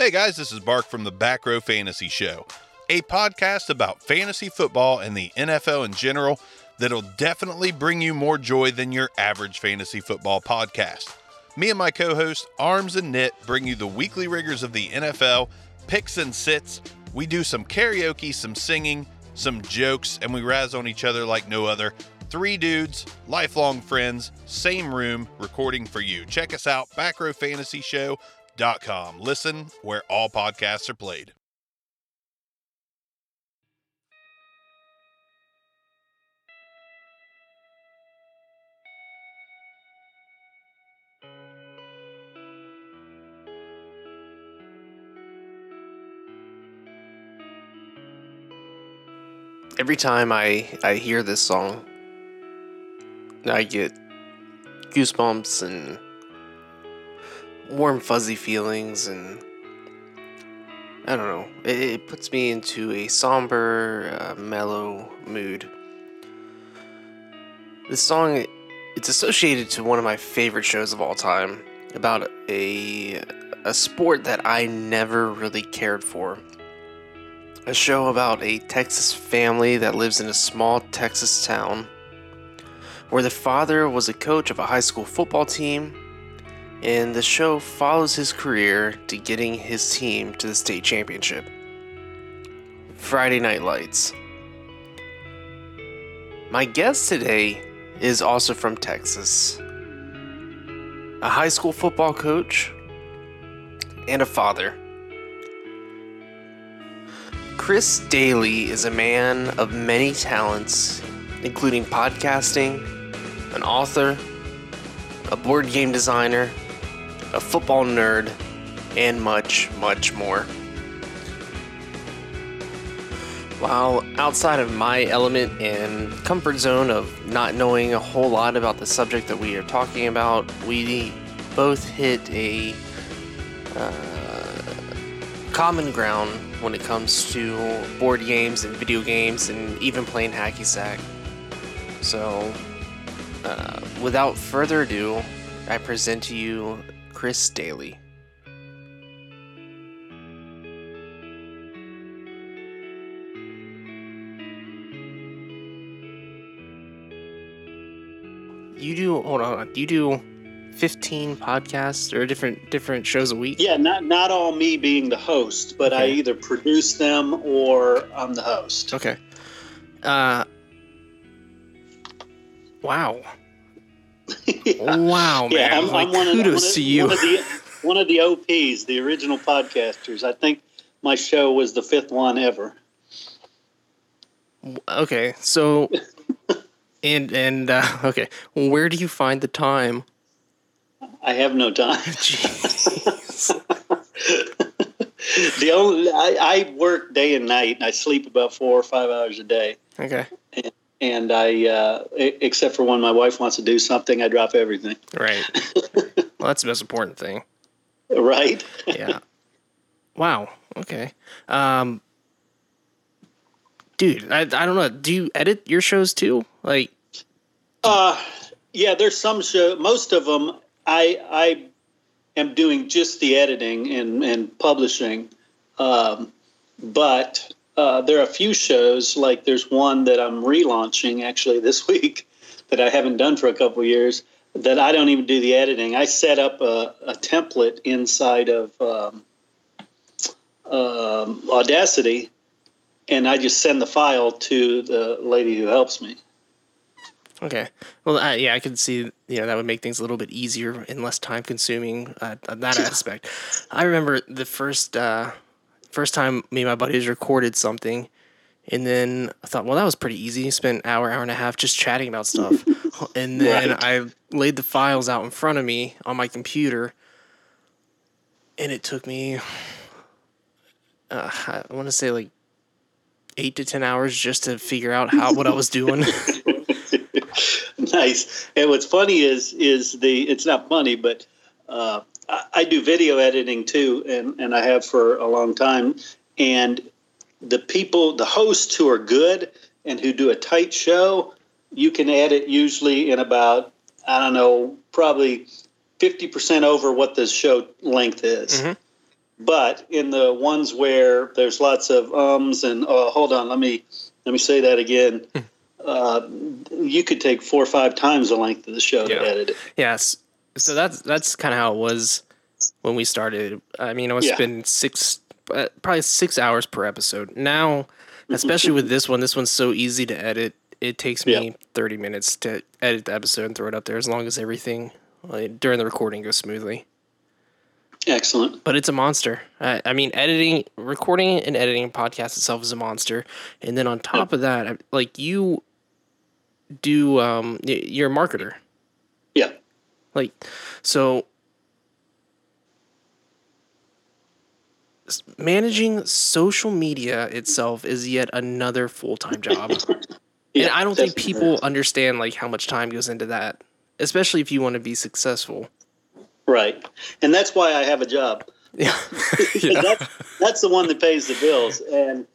Hey guys, this is Bark from the Back Row Fantasy Show, a podcast about fantasy football and the NFL in general that'll definitely bring you more joy than your average fantasy football podcast. Me and my co host, Arms and Knit, bring you the weekly rigors of the NFL, picks and sits. We do some karaoke, some singing, some jokes, and we razz on each other like no other. Three dudes, lifelong friends, same room, recording for you. Check us out, backrowfantasyshow.com. Listen where all podcasts are played. Every time I, I hear this song, I get goosebumps and warm, fuzzy feelings, and I don't know. It, it puts me into a somber, uh, mellow mood. This song, it's associated to one of my favorite shows of all time about a a sport that I never really cared for. A show about a Texas family that lives in a small Texas town where the father was a coach of a high school football team, and the show follows his career to getting his team to the state championship. Friday Night Lights. My guest today is also from Texas. A high school football coach and a father. Chris Daly is a man of many talents, including podcasting, an author, a board game designer, a football nerd, and much, much more. While outside of my element and comfort zone of not knowing a whole lot about the subject that we are talking about, we both hit a uh, common ground when it comes to board games and video games and even playing hacky sack. So, uh, without further ado, I present to you Chris Daly. You do hold on. You do 15 podcasts or different different shows a week? Yeah, not not all me being the host, but I either produce them or I'm the host. Okay. Uh Wow. Yeah. Wow, man. Yeah, I'm, like, I'm one, of, kudos one of- to you. One of, the, one of the OPs, the original podcasters. I think my show was the fifth one ever. okay. So and and uh okay. Where do you find the time? I have no time. Jeez. the only I, I work day and night, and I sleep about four or five hours a day. Okay. And I, uh, except for when my wife wants to do something, I drop everything. Right. well, that's the most important thing. Right? yeah. Wow. Okay. Um Dude, I, I don't know. Do you edit your shows too? Like Uh, yeah, there's some show. Most of them, I I am doing just the editing and and publishing, um, but uh, there are a few shows. Like there's one that I'm relaunching actually this week that I haven't done for a couple of years. That I don't even do the editing. I set up a, a template inside of um, um, Audacity, and I just send the file to the lady who helps me. Okay. Well, uh, yeah, I can see. You know, that would make things a little bit easier and less time consuming uh, on that aspect. I remember the first uh, first time me and my buddies recorded something, and then I thought, well, that was pretty easy. Spent an hour, hour and a half just chatting about stuff, and then Right. I laid the files out in front of me on my computer, and it took me, uh, I want to say like eight to ten hours just to figure out how what I was doing. nice. And what's funny is is the it's not funny, but uh, I, do video editing too, and and I have for a long time. And the people, the hosts who are good and who do a tight show, you can edit usually in about I don't know, probably fifty percent over what the show length is. Mhm. but in the ones where there's lots of ums and uh, hold on, let me let me say that again. uh, you could take four or five times the length of the show Yeah. to edit it. Yes. So that's that's kind of how it was when we started. I mean, I would Yeah. spend six, uh, probably six hours per episode. Now, especially with this one, this one's so easy to edit. It takes me Yeah. thirty minutes to edit the episode and throw it up there, as long as everything like, during the recording goes smoothly. Excellent. But it's a monster. I, I mean, editing, recording, and editing a podcast itself is a monster. And then on top of that, like you do, um, you're a marketer. Yeah. Like, so managing social media itself is yet another full time job. Yeah, and I don't think people understand like how much time goes into that, especially if you want to be successful. Right, and that's why I have a job. Yeah. that's, that's the one that pays the bills. And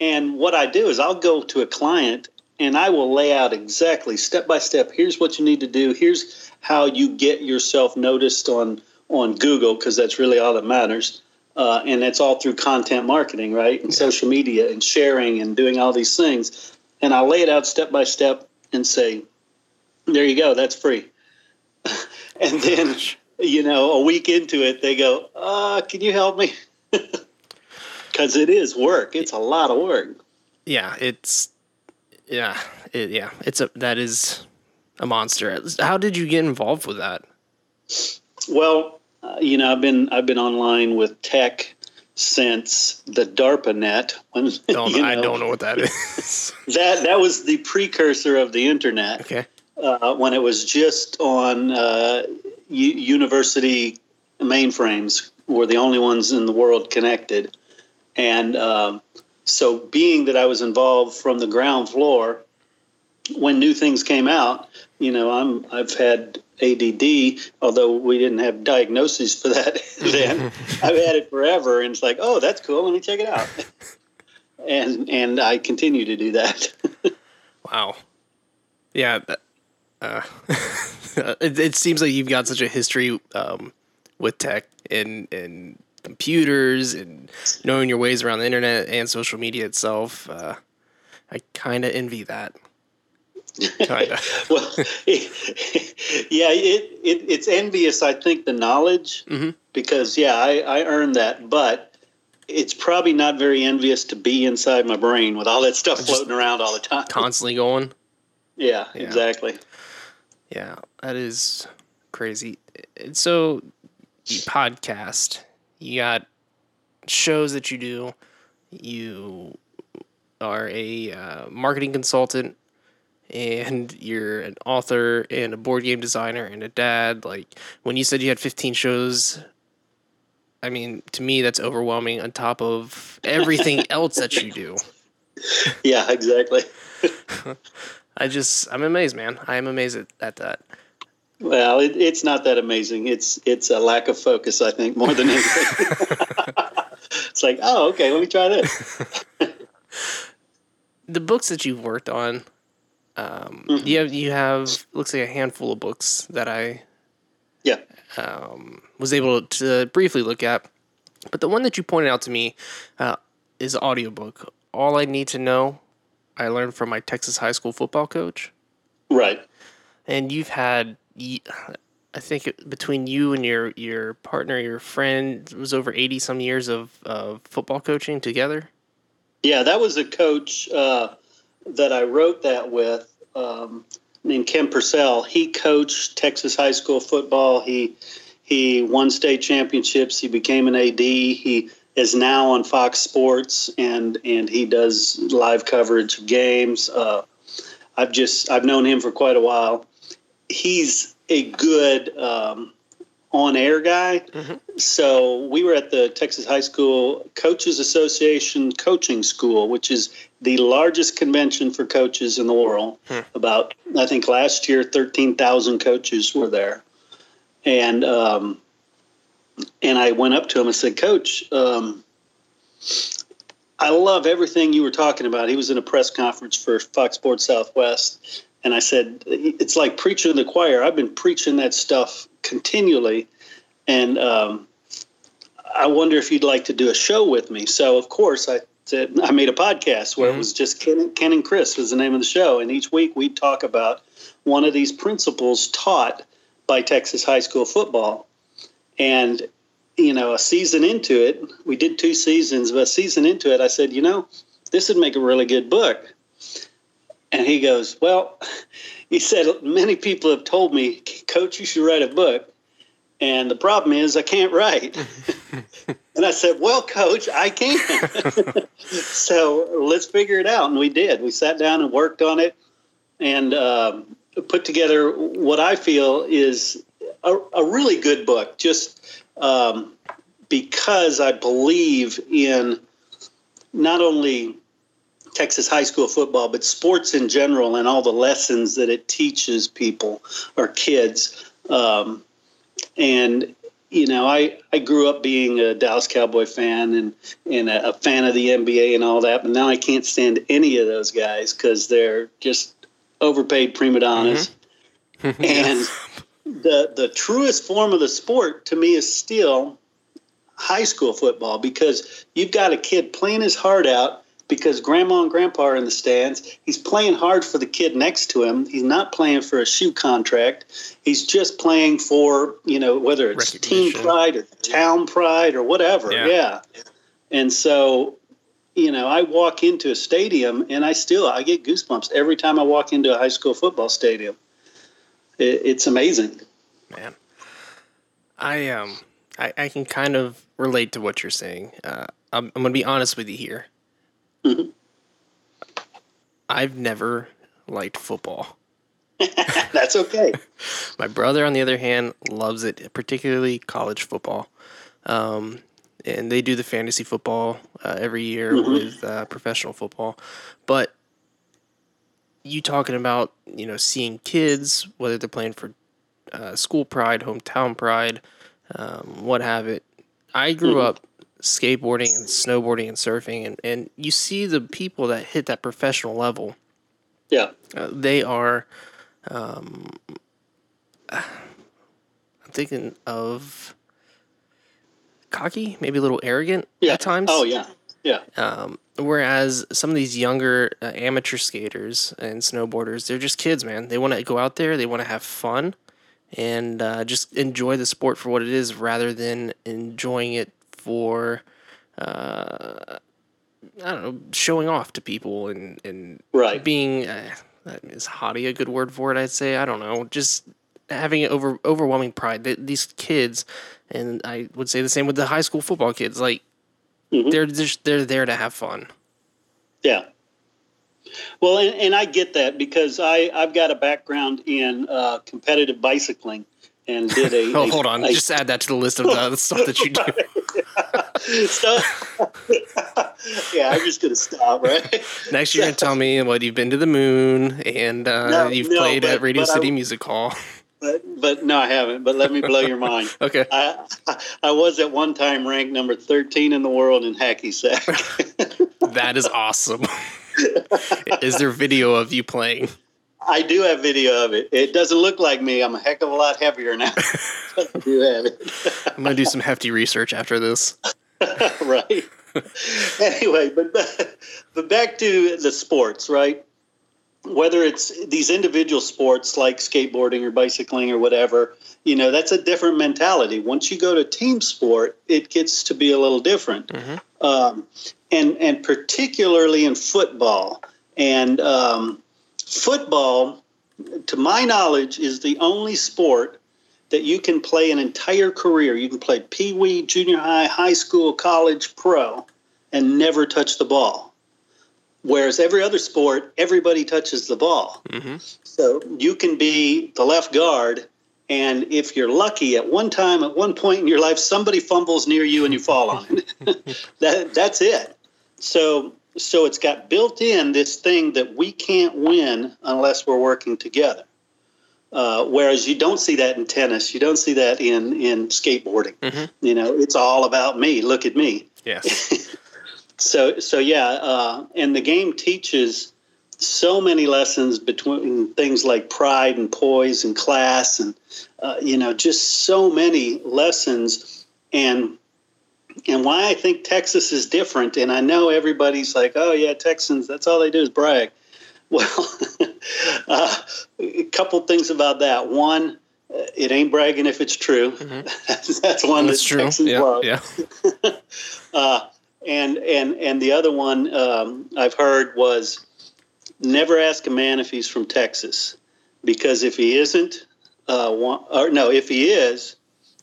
and what I do is I'll go to a client and I will lay out exactly step by step. Here's what you need to do. Here's how you get yourself noticed on on Google because that's really all that matters. Uh, and it's all through content marketing, right? And social media and sharing and doing all these things. And I'll lay it out step by step and say, there you go, that's free. and then, you know, a week into it, they go, uh, can you help me? Because it is work. It's a lot of work. yeah, it's yeah, it, yeah, it's a that is a monster. How did you get involved with that? Well, uh, you know, I've been I've been online with tech since the DARPA net. When Don't, you I don't know what that is. that that was the precursor of the internet. okay. uh, when it was just on uh, u- university mainframes were the only ones in the world connected and um, so being that i was involved from the ground floor when new things came out you know i'm i've had add although we didn't have diagnoses for that then i've had it forever and it's like oh that's cool let me check it out and and i continue to do that Wow. Yeah. Uh, it, it seems like you've got such a history um, with tech and and computers and knowing your ways around the internet and social media itself. Uh, I kind of envy that. Kind of. well, yeah, it, it it's envious. I think the knowledge Mhm. because yeah, I, I earned that, but it's probably not very envious to be inside my brain with all that stuff Just floating around all the time. Constantly going. yeah, Yeah. exactly. Yeah, that is crazy. And So, podcast, you got shows that you do, you are a uh, marketing consultant, and you're an author and a board game designer and a dad. Like, when you said you had 15 shows, I mean, to me, that's overwhelming on top of everything else that you do. Yeah, exactly. I just, I'm amazed, man. I am amazed at, at that. Well, it, it's not that amazing. It's it's a lack of focus, I think, more than anything. it's like, oh, okay, let me try this. the books that you've worked on, um, Mhm. you have you have looks like a handful of books that I Yeah. um, was able to briefly look at, but the one that you pointed out to me uh, is audiobook. All I need to know, I learned from my Texas high school football coach, Right. and you've had. I think between you and your, your partner, your friend, was over eighty some years of, of football coaching together. Yeah, that was a coach uh, that I wrote that with um, named Ken Purcell. He coached Texas high school football. He he won state championships. He became an AD. He is now on Fox Sports and and he does live coverage of games. Uh, I've just I've known him for quite a while. He's a good um, on air guy. So we were at the Texas High School Coaches Association Coaching School, which is the largest convention for coaches in the world. Hmm. About I think last year, thirteen thousand coaches were there, and um, and I went up to him and said, "Coach." Um, I love everything you were talking about. He was in a press conference for Fox Sports Southwest, and I said, "It's like preaching the choir. I've been preaching that stuff continually, and um, I wonder if you'd like to do a show with me. So, of course, I said, I made a podcast where mm-hmm. it was just Ken, Ken and Chris was the name of the show. And each week we'd talk about one of these principles taught by Texas high school football. And, you know, a season into it, we did two seasons, but a season into it, I said, you know, this would make a really good book. And he goes, well, he said, many people have told me, coach, you should write a book. And the problem is, I can't write. and I said, Well, coach, I can. so let's figure it out. And we did. We sat down and worked on it and um, put together what I feel is a, a really good book, just um, because I believe in not only Texas high school football, but sports in general and all the lessons that it teaches people or kids. Um, and you know, I, I grew up being a Dallas Cowboy fan and, and a, a fan of the NBA and all that, but now I can't stand any of those guys because they're just overpaid prima donnas. Mm-hmm. and the the truest form of the sport to me is still high school football because you've got a kid playing his heart out because grandma and grandpa are in the stands. He's playing hard for the kid next to him. He's not playing for a shoe contract. He's just playing for, you know, whether it's team pride or town pride or whatever. Yeah. yeah. And so, you know, I walk into a stadium and I still I get goosebumps every time I walk into a high school football stadium. It, it's amazing. Man. I um I, I can kind of relate to what you're saying. Uh, I'm, I'm going to be honest with you here. Mm-hmm. I've never liked football. That's okay. My brother, on the other hand, loves it, particularly college football. Um, and they do the fantasy football uh, every year mm-hmm. with uh, professional football. But you talking about you know seeing kids whether they're playing for uh, school pride, hometown pride, um, what have it. I grew mm-hmm. up skateboarding and snowboarding and surfing and, and you see the people that hit that professional level. Yeah. Uh, they are um, i'm thinking of cocky maybe a little arrogant yeah. at times. Oh yeah. Yeah. Um, whereas some of these younger uh, amateur skaters and snowboarders they're just kids man. They want to go out there they want to have fun and uh, just enjoy the sport for what it is rather than enjoying it for uh, I don't know, showing off to people and and right. being uh, is haughty a good word for it? I'd say I don't know, just having over overwhelming pride. that These kids, and I would say the same with the high school football kids. Like mm-hmm. they're just they're there to have fun. Yeah. Well, and, and I get that because I I've got a background in uh, competitive bicycling and did a. oh, a, hold on. A, Just add that to the list of the stuff that you do. yeah, I'm just gonna stop. Right. Next, you're gonna tell me what you've been to the moon and uh, no, you've no, played but, at Radio City I, Music Hall. But, but no, I haven't. But let me blow your mind. okay. I, I was at one time ranked number 13 in the world in hacky sack. that is awesome. is there video of you playing? I do have video of it. It doesn't look like me. I'm a heck of a lot heavier now. I do have it. I'm gonna do some hefty research after this. right. anyway, but but back to the sports, right? Whether it's these individual sports like skateboarding or bicycling or whatever, you know, that's a different mentality. Once you go to team sport, it gets to be a little different, mm-hmm. um, and and particularly in football and. Um, football, to my knowledge, is the only sport that you can play an entire career. You can play pee wee, junior high, high school, college, pro, and never touch the ball. Whereas every other sport, everybody touches the ball. Mm-hmm. So you can be the left guard, and if you're lucky, at one time, at one point in your life, somebody fumbles near you and you fall on it. that, that's it. So so it's got built in this thing that we can't win unless we're working together. Uh, whereas you don't see that in tennis, you don't see that in in skateboarding. Mm-hmm. You know, it's all about me. Look at me. Yes. so so yeah, uh, and the game teaches so many lessons between things like pride and poise and class and uh, you know just so many lessons and and why I think Texas is different. And I know everybody's like, "Oh yeah, Texans. That's all they do is brag." Well, uh, a couple things about that. One, uh, it ain't bragging if it's true. Mm-hmm. that's, one that's that true. Texans yeah, love. Yeah. uh, and and and the other one um, I've heard was never ask a man if he's from Texas, because if he isn't, uh, one, or no, if he is,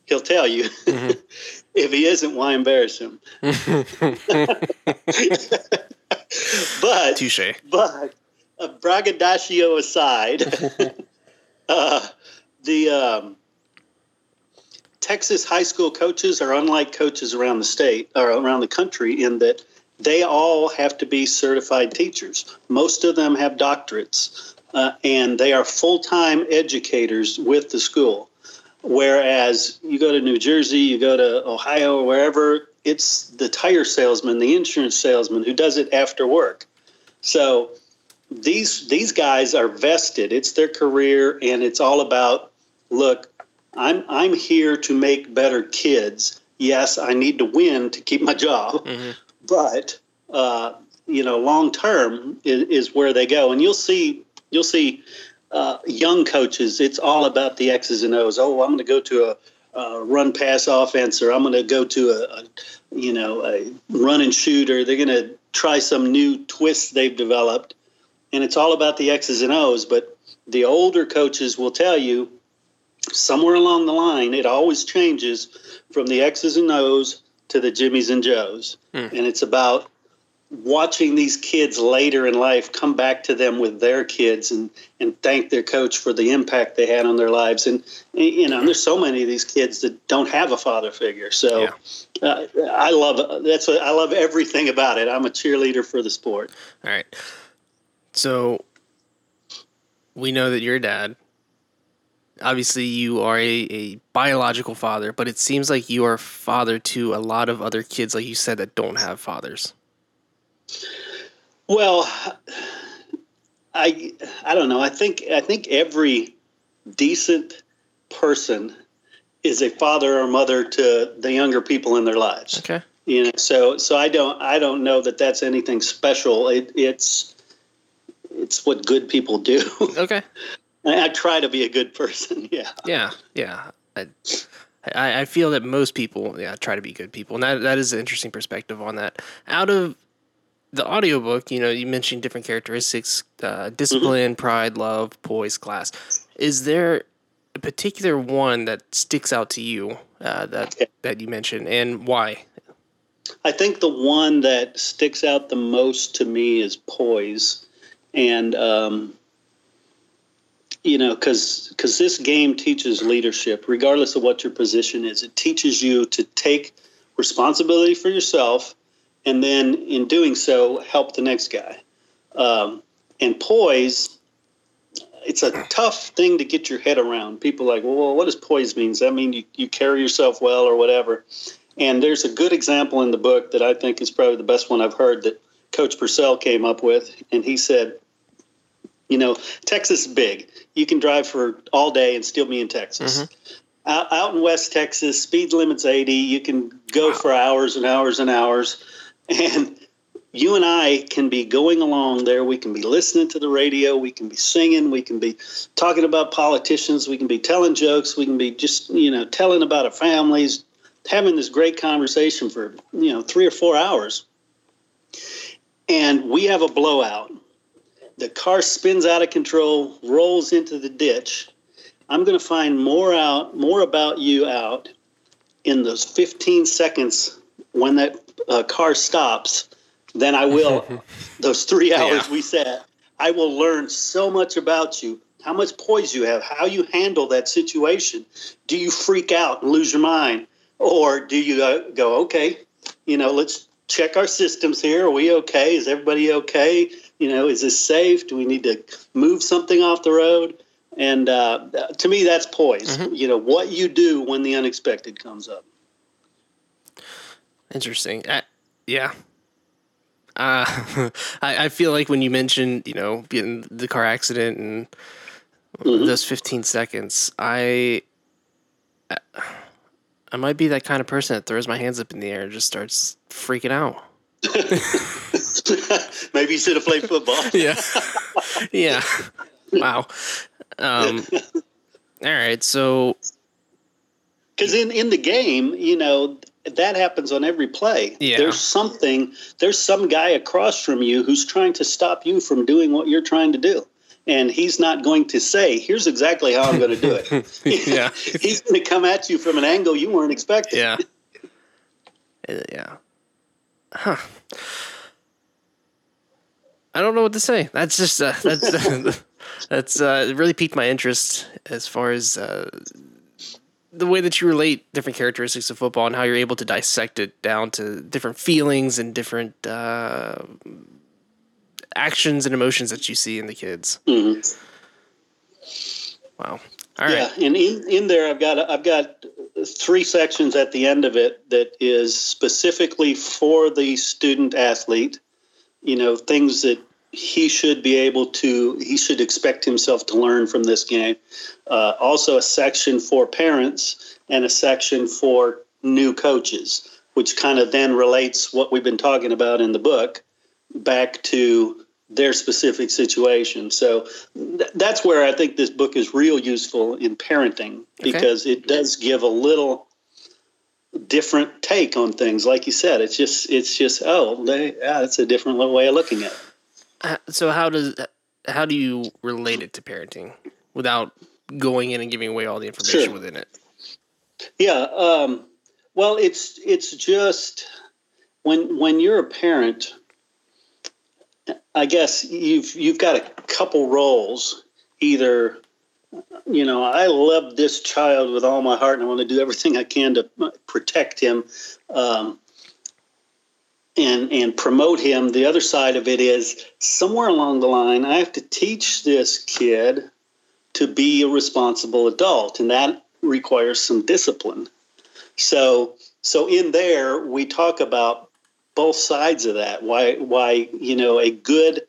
he'll tell you. Mm-hmm. If he isn't, why embarrass him? but touche. But uh, braggadocio aside, uh, the um, Texas high school coaches are unlike coaches around the state or around the country in that they all have to be certified teachers. Most of them have doctorates, uh, and they are full time educators with the school. Whereas you go to New Jersey, you go to Ohio, or wherever, it's the tire salesman, the insurance salesman who does it after work. So these these guys are vested. It's their career, and it's all about look. I'm I'm here to make better kids. Yes, I need to win to keep my job, mm-hmm. but uh, you know, long term is, is, where they go, and you'll see you'll see uh, young coaches. It's all about the X's and O's. Oh, I'm going to go to a, a run pass offense, or I'm going to go to a, a you know a run and shoot, or they're going to try some new twists they've developed and it's all about the X's and O's. But the older coaches will tell you somewhere along the line, it always changes from the X's and O's to the Jimmys and Joes. Hmm. And it's about watching these kids later in life come back to them with their kids and, and thank their coach for the impact they had on their lives. And, you know, there's so many of these kids that don't have a father figure. So yeah. uh, I love, that's what I love everything about it. I'm a cheerleader for the sport. All right. So we know that you're a dad. Obviously, you are a, a biological father, but it seems like you are father to a lot of other kids, like you said, that don't have fathers. Well, I I don't know. I think I think every decent person is a father or mother to the younger people in their lives. Okay. You know, so so I don't I don't know that that's anything special. It, it's it's what good people do. Okay. I, I, try to be a good person. Yeah. Yeah. Yeah. I, I, I feel that most people, yeah, try to be good people, and that that is an interesting perspective on that. Out of the audiobook, you know, you mentioned different characteristics: uh, discipline, mm-hmm. pride, love, poise, class. Is there a particular one that sticks out to you uh, that okay. that you mentioned, and why? I think the one that sticks out the most to me is poise and um, you know because because this game teaches leadership regardless of what your position is it teaches you to take responsibility for yourself and then in doing so help the next guy um, and poise it's a tough thing to get your head around people like well what does poise mean does that mean you, you carry yourself well or whatever and there's a good example in the book that i think is probably the best one i've heard that coach purcell came up with and he said you know, Texas is big. You can drive for all day and still be in Texas. Mm-hmm. Out, out, in West Texas, speed limit's 80. You can go wow. for hours and hours and hours. And you and I can be going along there. We can be listening to the radio. We can be singing. We can be talking about politicians. We can be telling jokes. We can be just, you know, telling about our families, having this great conversation for, you know, three or four hours. And we have a blowout the car spins out of control, rolls into the ditch. I'm going to find more out, more about you out in those 15 seconds when that uh, car stops then I will those three hours yeah. we sat. I will learn so much about you, how much poise you have, how you handle that situation. Do you freak out and lose your mind? Or do you uh, go, okay, you know, let's check our systems here. Are we okay? Is everybody okay? You know, is this safe? Do we need to move something off the road? And uh, to me, that's poise. Mm-hmm. You know, what you do when the unexpected comes up. Interesting. Uh, yeah. Uh, I, I feel like when you mentioned, you know, getting the car accident and mm-hmm. those 15 seconds, I, I might be that kind of person that throws my hands up in the air and just starts freaking out. Maybe you should have played football. Yeah. yeah. Wow. Um, all right. So, Because in, in the game, you know, that happens on every play. Yeah. There's something, there's some guy across from you who's trying to stop you from doing what you're trying to do. And he's not going to say, here's exactly how I'm going to do it. Yeah. he's going to come at you from an angle you weren't expecting. yeah. Uh, yeah. Huh. I don't know what to say. That's just uh, that's that's uh, it really piqued my interest as far as uh, the way that you relate different characteristics of football and how you're able to dissect it down to different feelings and different uh, actions and emotions that you see in the kids. Mhm. Wow. All right. Yeah, and in, in there, I've got I've got three sections at the end of it that is specifically for the student athlete. You know, things that he should be able to he should expect himself to learn from this game. Uh, also, a section for parents and a section for new coaches, which kind of then relates what we've been talking about in the book back to their specific situation. So th- that's where I think this book is real useful in parenting Okay. because it does give a little different take on things. Like you said, it's just it's just oh, they, yeah, that's a different way of looking at it. Uh, So how does how do you relate it to parenting without going in and giving away all the information Sure. within it? Yeah. Um, well, it's it's just when when you're a parent, I guess you've you've got a couple roles. Either, you know, I love this child with all my heart, and I want to do everything I can to protect him. Um, and, and promote him. The other side of it is somewhere along the line, I have to teach this kid to be a responsible adult, and that requires some discipline. So, so in there we talk about both sides of that. Why, why you know a good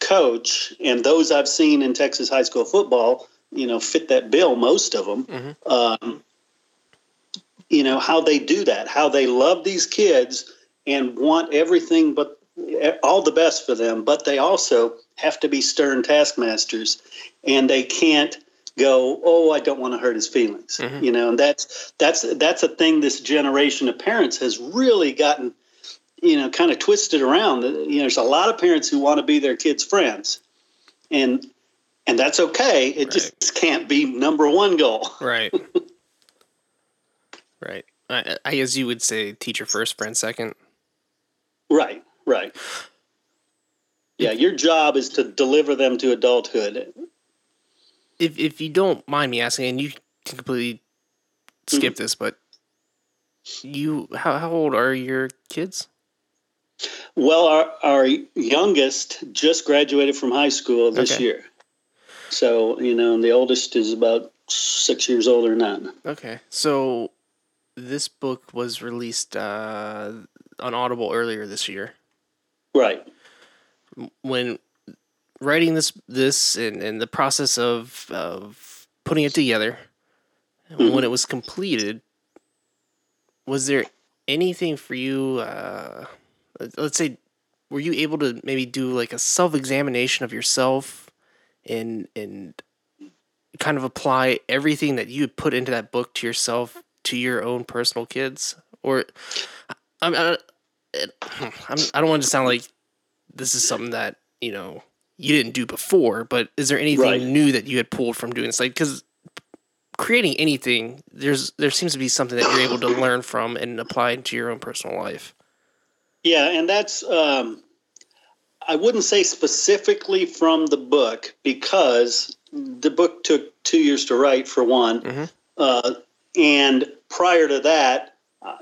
coach and those I've seen in Texas high school football, you know, fit that bill. Most of them, um, you know, how they do that, how they love these kids and want everything but all the best for them, but they also have to be stern taskmasters, and they can't go, "Oh, I don't want to hurt his feelings," mm-hmm. you know. And that's that's that's a thing this generation of parents has really gotten, you know, kind of twisted around. Uh, you know, there's a lot of parents who want to be their kids' friends, and and that's okay. It just can't be number one goal. Right. right. I, I guess you would say teacher first, friend second. Right, right. Yeah, your job is to deliver them to adulthood. If if you don't mind me asking, and you can completely skip this, but you how how old are your kids? Well, our, our youngest just graduated from high school this Okay. year. So, you know, and the oldest is about six years older than that. Okay, so this book was released uh, on Audible earlier this year. Right. when writing this this and, and the process of of putting it together when it was completed was there anything for you uh let- let's say were you able to maybe do like a self-examination of yourself and and kind of apply everything that you put into that book to yourself to your own personal kids or I'm, I, I'm, I don't want to sound like this is something that you know you didn't do before but is there anything Right. new that you had pulled from doing this like because creating anything there's there seems to be something that you're able to learn from and apply into your own personal life Yeah, and that's um, I wouldn't say specifically from the book because the book took two years to write for one, Mhm. uh, and prior to that,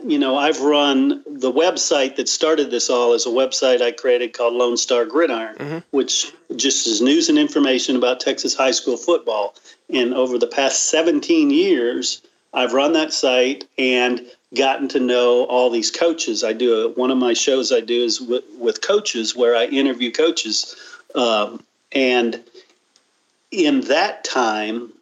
you know, I've run the website that started this all is a website I created called Lone Star Gridiron, Mhm. which just is news and information about Texas high school football. And over the past 17 years, I've run that site and gotten to know all these coaches. I do a, one of my shows I do is with, with coaches where I interview coaches, um, and in that time,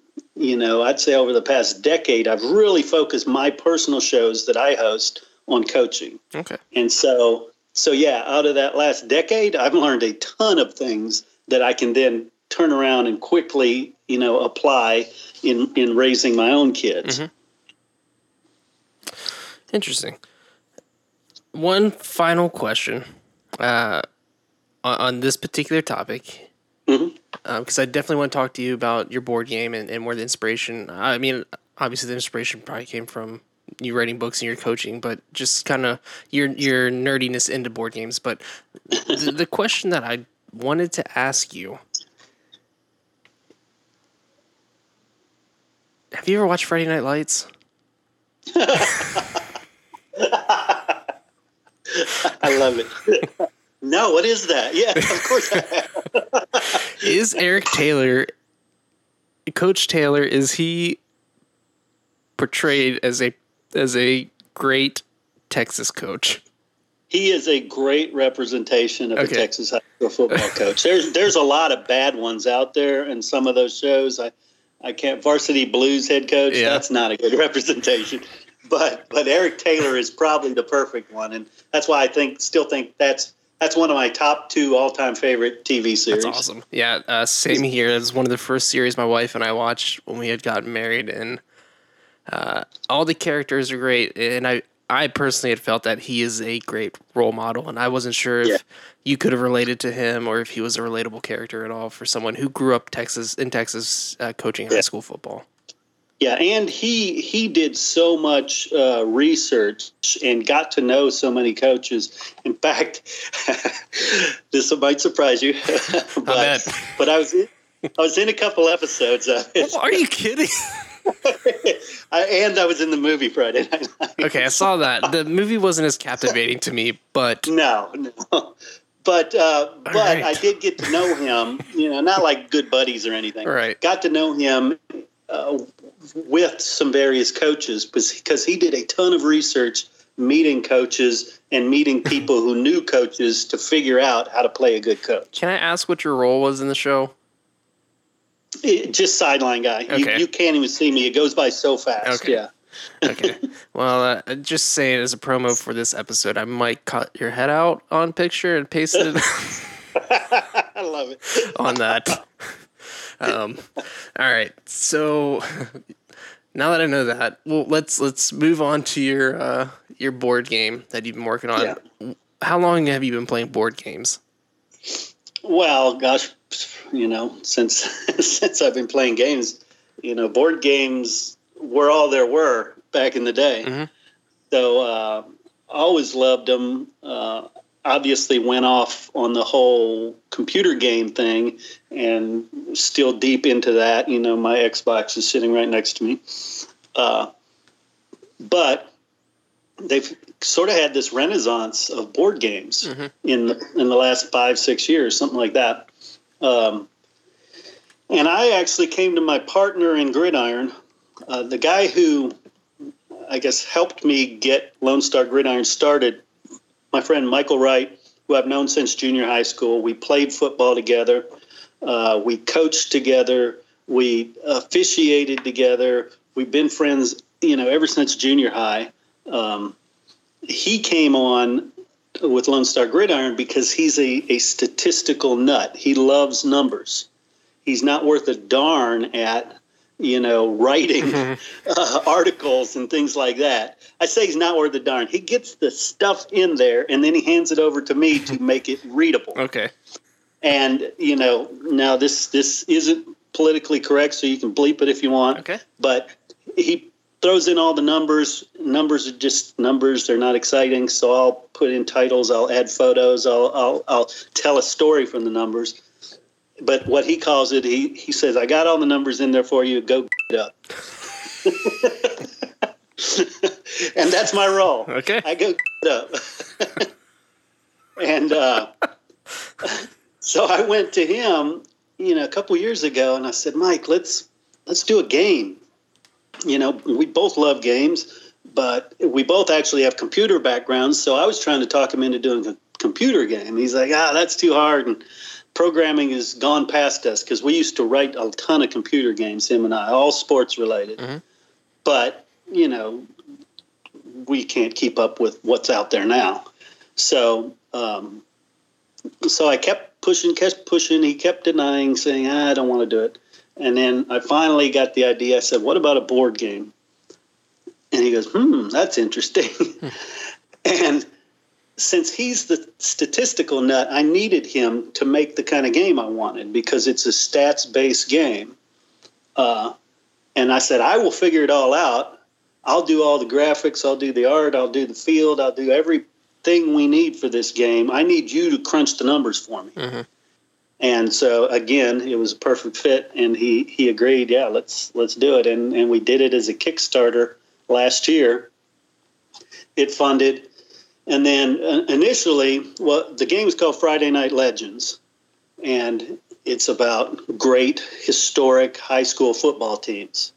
you know, I'd say over the past decade, I've really focused my personal shows that I host on coaching. Okay. And so, so yeah, out of that last decade, I've learned a ton of things that I can then turn around and quickly, you know, apply in in raising my own kids. Mm-hmm. Interesting. One final question uh, on, on this particular topic, because um, I definitely want to talk to you about your board game and, and where the inspiration. I mean, obviously the inspiration probably came from you writing books and your coaching, but just kind of your your nerdiness into board games. But the, the question that I wanted to ask you. Have you ever watched Friday Night Lights? I love it. no, what is that? Yeah, of course. Is Eric Taylor, Coach Taylor, is he portrayed as a as a great Texas coach? He is a great representation of Okay. a Texas high school football coach. There's there's a lot of bad ones out there, and some of those shows I I can't varsity blues head coach. Yeah. That's not a good representation. But but Eric Taylor is probably the perfect one, and that's why I think still think that's that's one of my top two all time favorite TV series. That's awesome. Yeah, uh, same here. It was one of the first series my wife and I watched when we had gotten married, and uh, all the characters are great. And I, I personally had felt that he is a great role model, and I wasn't sure if Yeah. you could have related to him or if he was a relatable character at all for someone who grew up Texas in Texas uh, coaching high Yeah. school football. Yeah, and he he did so much uh, research and got to know so many coaches. In fact, this might surprise you, but bet. but I was in, I was in a couple episodes of it, Are you kidding? I, and I was in the movie Friday Night Lights. okay, I saw that. The movie wasn't as captivating to me, but No, no. But uh, but right. I did get to know him. You know, not like good buddies or anything. Right. Got to know him uh, with some various coaches because he did a ton of research, meeting coaches and meeting people who knew coaches to figure out how to play a good coach. can I ask what your role was in the show? It- just sideline guy. You, Okay. you can't even see me. It goes by so fast. Okay. Yeah. Okay. well, uh, just saying as a promo for this episode, I might cut your head out on picture and paste it I love it. on that. Um, all right. So now that I know that, well, let's let's move on to your uh, your board game that you've been working on. How long have you been playing board games? Well, gosh, you know, since since I've been playing games, you know, board games were all there were back in the day. Mhm. So uh, always loved them. Uh, obviously, went off on the whole computer game thing, and still deep into that. You know, my Xbox is sitting right next to me. Uh, but they've sort of had this renaissance of board games in the, in the last five six years, something like that. Um, and I actually came to my partner in Gridiron, uh, the guy who I guess helped me get Lone Star Gridiron started. My friend Michael Wright, who I've known since junior high school. We played football together. Uh, we coached together. We officiated together. We've been friends, you know, ever since junior high. Um, he came on with Lone Star Gridiron because he's a, a statistical nut. He loves numbers. He's not worth a darn at, you know, writing uh, articles and things like that. I say he's not worth a darn. He gets the stuff in there and then he hands it over to me to make it readable. Okay. And you know, now this this isn't politically correct, so you can bleep it if you want. Okay. But he throws in all the numbers. Numbers are just numbers; they're not exciting. So I'll put in titles. I'll add photos. I'll I'll, I'll tell a story from the numbers. But what he calls it, he he says, "I got all the numbers in there for you. Go it up." and that's my role. Okay. I go it up. and uh, so I went to him, you know, a couple years ago, and I said, Mike, let's let's do a game. You know, we both love games, but we both actually have computer backgrounds. So I was trying to talk him into doing a computer game. He's like, ah, that's too hard and programming has gone past us because we used to write a ton of computer games, him and I, all sports related. Mhm. But you know, we can't keep up with what's out there now. So, um, so I kept pushing, kept pushing. He kept denying, saying, "I don't want to do it." And then I finally got the idea. I said, "What about a board game?" And he goes, "Hmm, that's interesting." and since he's the statistical nut, I needed him to make the kind of game I wanted because it's a stats based game. Uh, and I said, I will figure it all out. I'll do all the graphics, I'll do the art, I'll do the field, I'll do everything we need for this game. I need you to crunch the numbers for me. Mhm. And so again, it was a perfect fit, and he he agreed. Yeah, let's let's do it, and and we did it as a Kickstarter last year. It funded, and then uh, initially, well, the game is called Friday Night Legends, and it's about great historic high school football teams.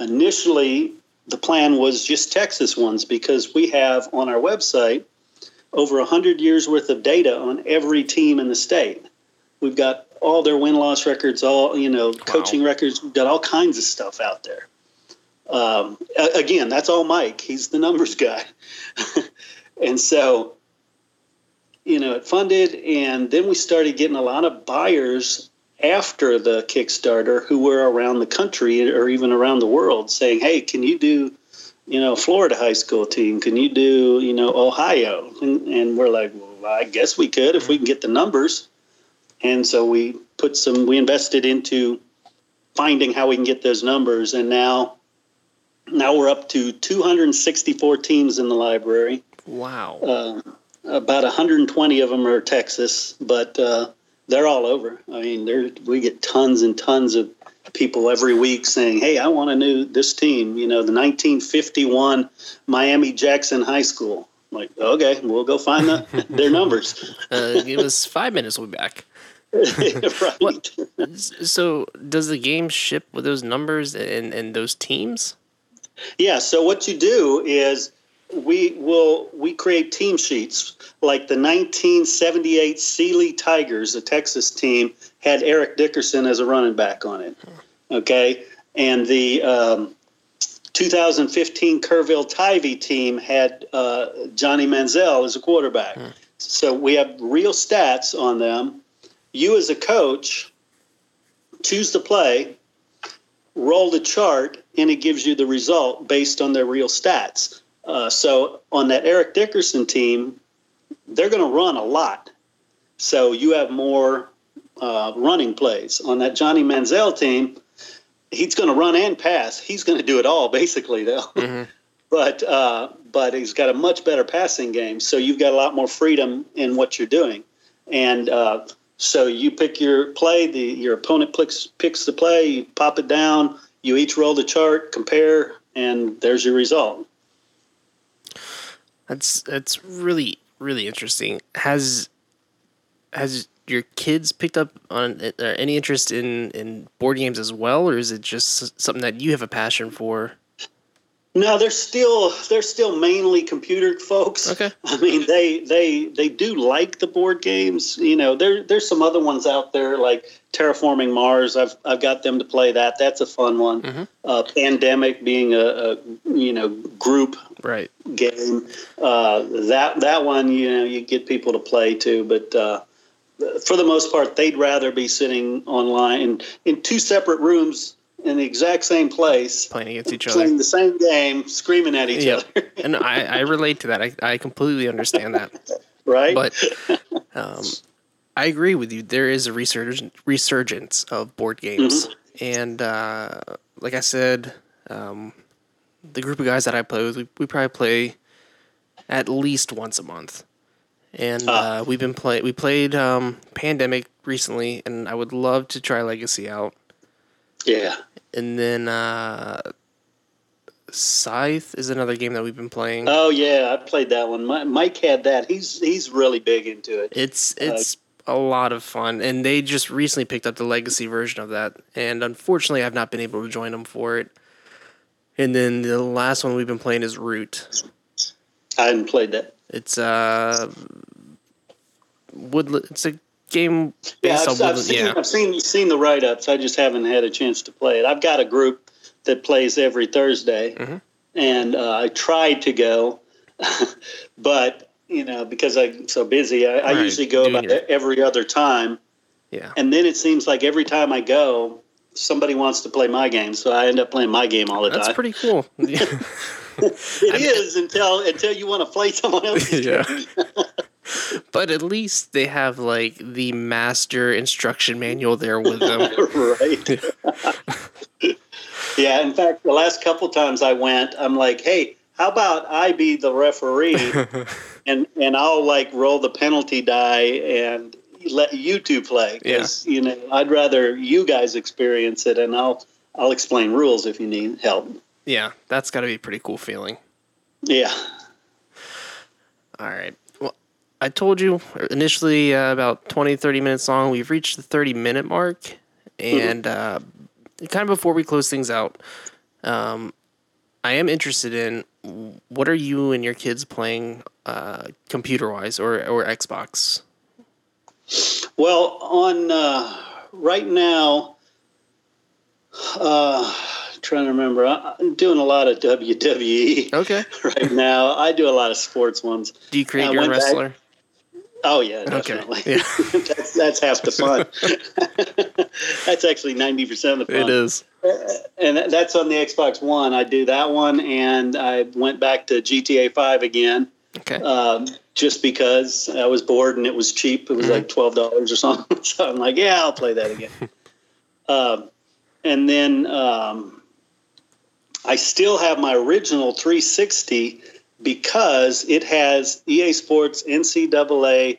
Initially, the plan was just Texas ones because we have on our website over 100 years worth of data on every team in the state. We've got all their win loss records, all, you know, coaching records. We've got all kinds of stuff out there. Um, again, that's all Mike. He's the numbers guy. and so, you know, it funded, and then we started getting a lot of buyers after the Kickstarter who were around the country or even around the world saying, hey, can you do you know, Florida high school team? Can you do, you know, Ohio? And, and we're like, well, I guess we could if we can get the numbers. And so we put some, we invested into finding how we can get those numbers. And now, now we're up to 264 teams in the library. Wow. Uh, about 120 of them are Texas, but uh, they're all over. I mean, we get tons and tons of people every week saying, "Hey, I want to know this team." You know, the 1951 Miami Jackson High School. I'm like, okay, we'll go find the, their numbers. Uh, give us five minutes. We'll be back. right. S- So, does the game ship with those numbers and, and those teams? Yeah. So what you do is we will we create team sheets like the 1978 Sealy Tigers, the Texas team, had Eric Dickerson as a running back on it. Okay, and the um, 2015 Kerrville Tivy team had uh, Johnny Manziel as a quarterback. So we have real stats on them. You as a coach choose the play, roll the chart, and it gives you the result based on their real stats. Uh, so on that Eric Dickerson team, they're going to run a lot. So you have more uh, running plays. On that Johnny Manziel team, he's going to run and pass. He's going to do it all basically, though. Mhm. But uh, but he's got a much better passing game. So you've got a lot more freedom in what you're doing, and uh, so you pick your play. The your opponent picks picks the play. You pop it down. You each roll the chart, compare, and there's your result. That's that's really really interesting. Has has your kids picked up on uh, any interest in in board games as well, or is it just something that you have a passion for? No, they're still they're still mainly computer folks. Okay. I mean, they they they do like the board games. You know, there there's some other ones out there like Terraforming Mars. I've I've got them to play that. That's a fun one. Mhm. Uh, Pandemic being a, a you know group Right. game. Uh, that that one, you know, you get people to play too, but uh, for the most part, they'd rather be sitting online in, in two separate rooms in the exact same place, Playing against each other. playing the same game, screaming at each Yep. other. and I, I relate to that. I, I completely understand that. right? But um, I agree with you. There is a resurgence resurgence of board games, and uh, like I said, um, the group of guys that I play with, we, we probably play at least once a month. And Ah. uh, we've been play we played um, Pandemic recently, and I would love to try Legacy out. Yeah. And then uh, Scythe is another game that we've been playing. Oh yeah, I played that one. Mike had that. He's he's really big into it. It's it's a lot of fun, and they just recently picked up the legacy version of that, and unfortunately, I've not been able to join them for it. And then the last one we've been playing is Root. I haven't played that. It's uh wood. It's a game Yeah, I've, I've, seen, yeah. I've seen seen the write ups. I just haven't had a chance to play it. I've got a group that plays every Thursday, Mhm. and uh, I tried to go, but you know because I'm so busy, I, I usually go doing about your- every other time, Yeah. and then it seems like every time I go, somebody wants to play my game, so I end up playing my game all the That's time. That's pretty cool. It is until until you want to play someone else's Yeah. Game. but at least they have like the master instruction manual there with them. right. yeah, in fact, the last couple times I went, I'm like, hey, how about I be the referee and and I'll like roll the penalty die and let you two play because you know I'd rather you guys experience it and I'll I'll explain rules if you need help. yeah, that's got to be a pretty cool feeling. Yeah. All right. I told you initially uh, about 20, 30 minutes long. We've reached the 30 minute mark. And uh, kind of before we close things out, um, I am interested in what are you and your kids playing uh, computer wise or, or Xbox? Well, on uh, right now, uh, trying to remember, I'm doing a lot of WWE Okay. right now. I do a lot of sports ones. Do you create I your own went back- wrestler? Oh yeah, Okay. definitely. Yeah. that's that's half the fun. that's actually ninety percent of the fun. It is. and that's on the Xbox One. I do that one, and I went back to GTA Five again, Okay. um, just because I was bored and it was cheap. It was like twelve dollars or something. so I'm like, yeah, I'll play that again. um, and then um, I still have my original 360 because it has EA Sports NCAA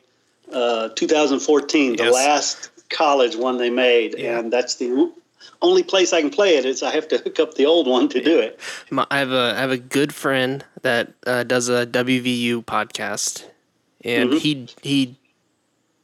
uh, 2014, the Yes. last college one they made, Yeah. and that's the only place I can play it. Is I have to hook up the old one to do it. My, I have a I have a good friend that uh, does a WVU podcast, and Mhm. he he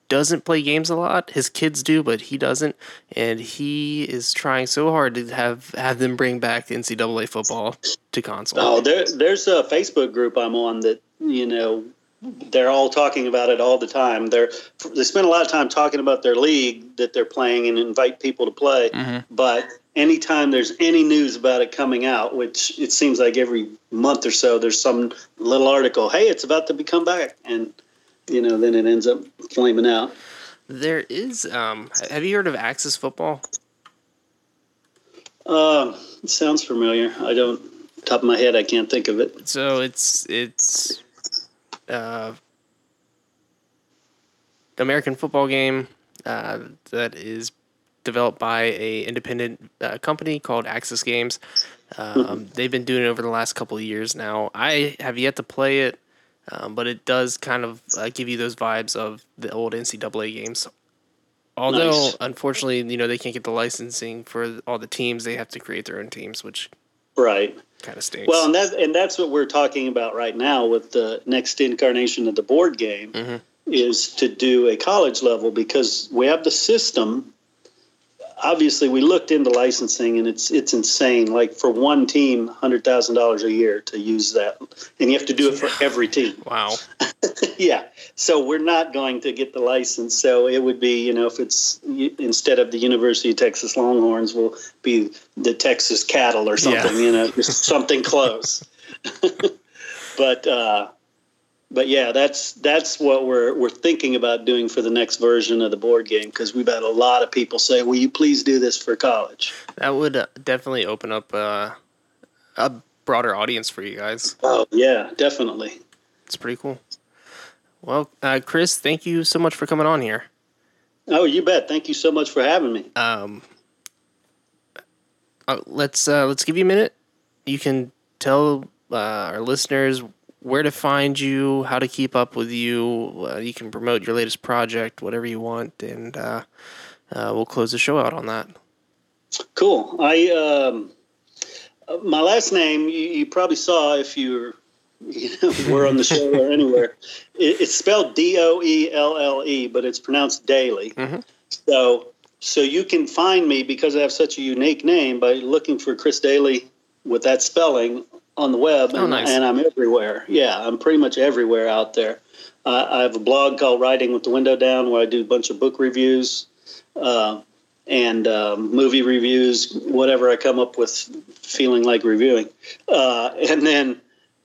doesn't play games a lot. His kids do, but he doesn't, and he is trying so hard to have have them bring back NCAA football to console. Oh, there, there's a Facebook group I'm on that you know they're all talking about it all the time. They're they spend a lot of time talking about their league that they're playing and invite people to play. Mhm. But anytime there's any news about it coming out, which it seems like every month or so, there's some little article. Hey, it's about to be come back, and you know then it ends up flaming out. There is um. Have you heard of Axis Football? Um, it sounds familiar. I don't top of my head. I can't think of it. So it's it's uh, American football game uh, that is developed by a independent uh, company called Axis Games. Um, they've been doing it over the last couple of years now. I have yet to play it, um, but it does kind of uh, give you those vibes of the old NCAA games. Although, Nice. unfortunately, you know they can't get the licensing for all the teams. They have to create their own teams, which Right. kind of stinks. Well, and that and that's what we're talking about right now with the next incarnation of the board game Mhm. is to do a college level because we have the system. Obviously, we looked into licensing and it's it's insane. Like for one team, hundred thousand dollars a year to use that, and you have to do it for every team. wow. yeah. So we're not going to get the license. So it would be, you know, if it's instead of the University of Texas Longhorns, will be the Texas Cattle or something. Yeah. You know, just something close. but uh, but yeah, that's that's what we're we're thinking about doing for the next version of the board game because we've had a lot of people say, "Will you please do this for college?" That would uh, definitely open up uh, a broader audience for you guys. Oh yeah, definitely. It's pretty cool. Well, uh, Chris, thank you so much for coming on here. Oh, you bet. Thank you so much for having me. Um, uh, let's uh, let's give you a minute. You can tell uh, our listeners where to find you, how to keep up with you. Uh, you can promote your latest project, whatever you want, and uh, uh, we'll close the show out on that. Cool. I um, my last name you, you probably saw if you you know were on the show or anywhere. It, it's spelled D O E L L E, but it's pronounced Daly. Mhm. So so you can find me because I have such a unique name by looking for Chris Doelle with that spelling on the web, Oh, and, nice. and I'm everywhere. Yeah, I'm pretty much everywhere out there. I have a blog called Writing with the Window Down where I do a bunch of book reviews uh, and um, movie reviews, whatever I come up with feeling like reviewing. Uh, and then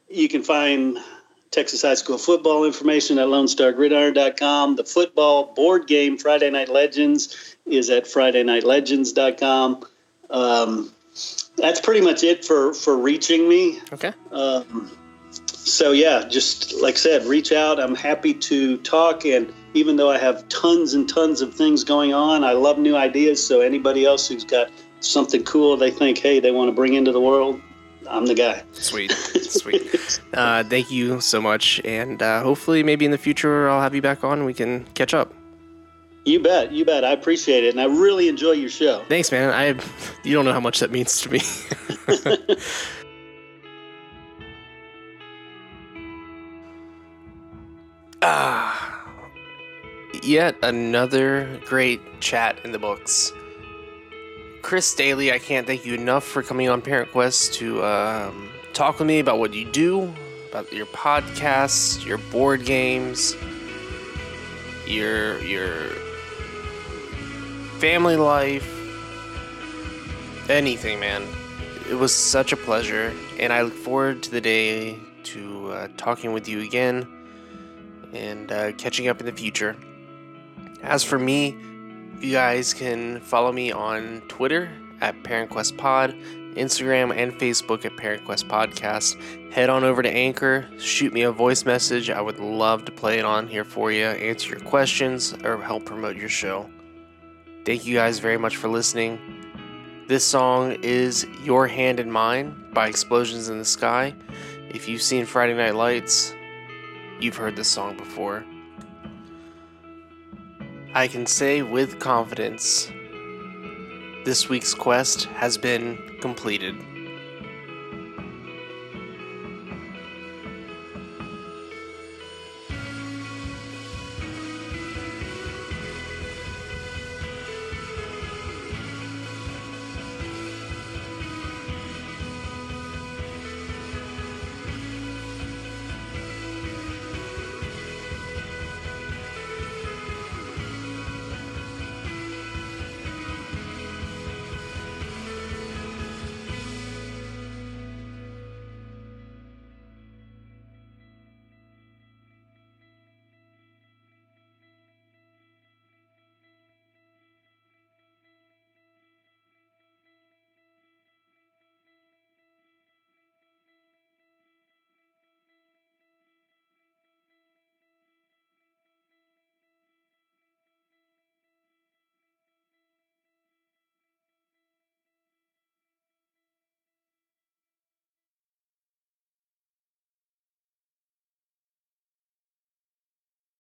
you can find Texas High School football information at LoneStarGridiron.com. The football board game, Friday Night Legends, is at FridayNightLegends.com. Um, that's pretty much it for, for reaching me. Okay. Um, so, yeah, just like I said, reach out. I'm happy to talk. And even though I have tons and tons of things going on, I love new ideas. So, anybody else who's got something cool they think, hey, they want to bring into the world, I'm the guy. Sweet, sweet. Uh, thank you so much, and uh, hopefully, maybe in the future, I'll have you back on. and We can catch up. You bet, you bet. I appreciate it, and I really enjoy your show. Thanks, man. I you don't know how much that means to me. ah, yet another great chat in the books. Chris Doelle, I can't thank you enough for coming on Parent Quest to um, talk with me about what you do, about your podcasts, your board games, your your family life, anything, man. It was such a pleasure, and I look forward to the day to uh, talking with you again and uh, catching up in the future. As for me, you guys can follow me on Twitter at ParentQuestPod, Instagram and Facebook at ParentQuest Podcast. Head on over to Anchor, shoot me a voice message. I would love to play it on here for you, answer your questions, or help promote your show. Thank you guys very much for listening. This song is Your Hand in Mine by Explosions in the Sky. If you've seen Friday Night Lights, you've heard this song before. I can say with confidence this week's quest has been completed.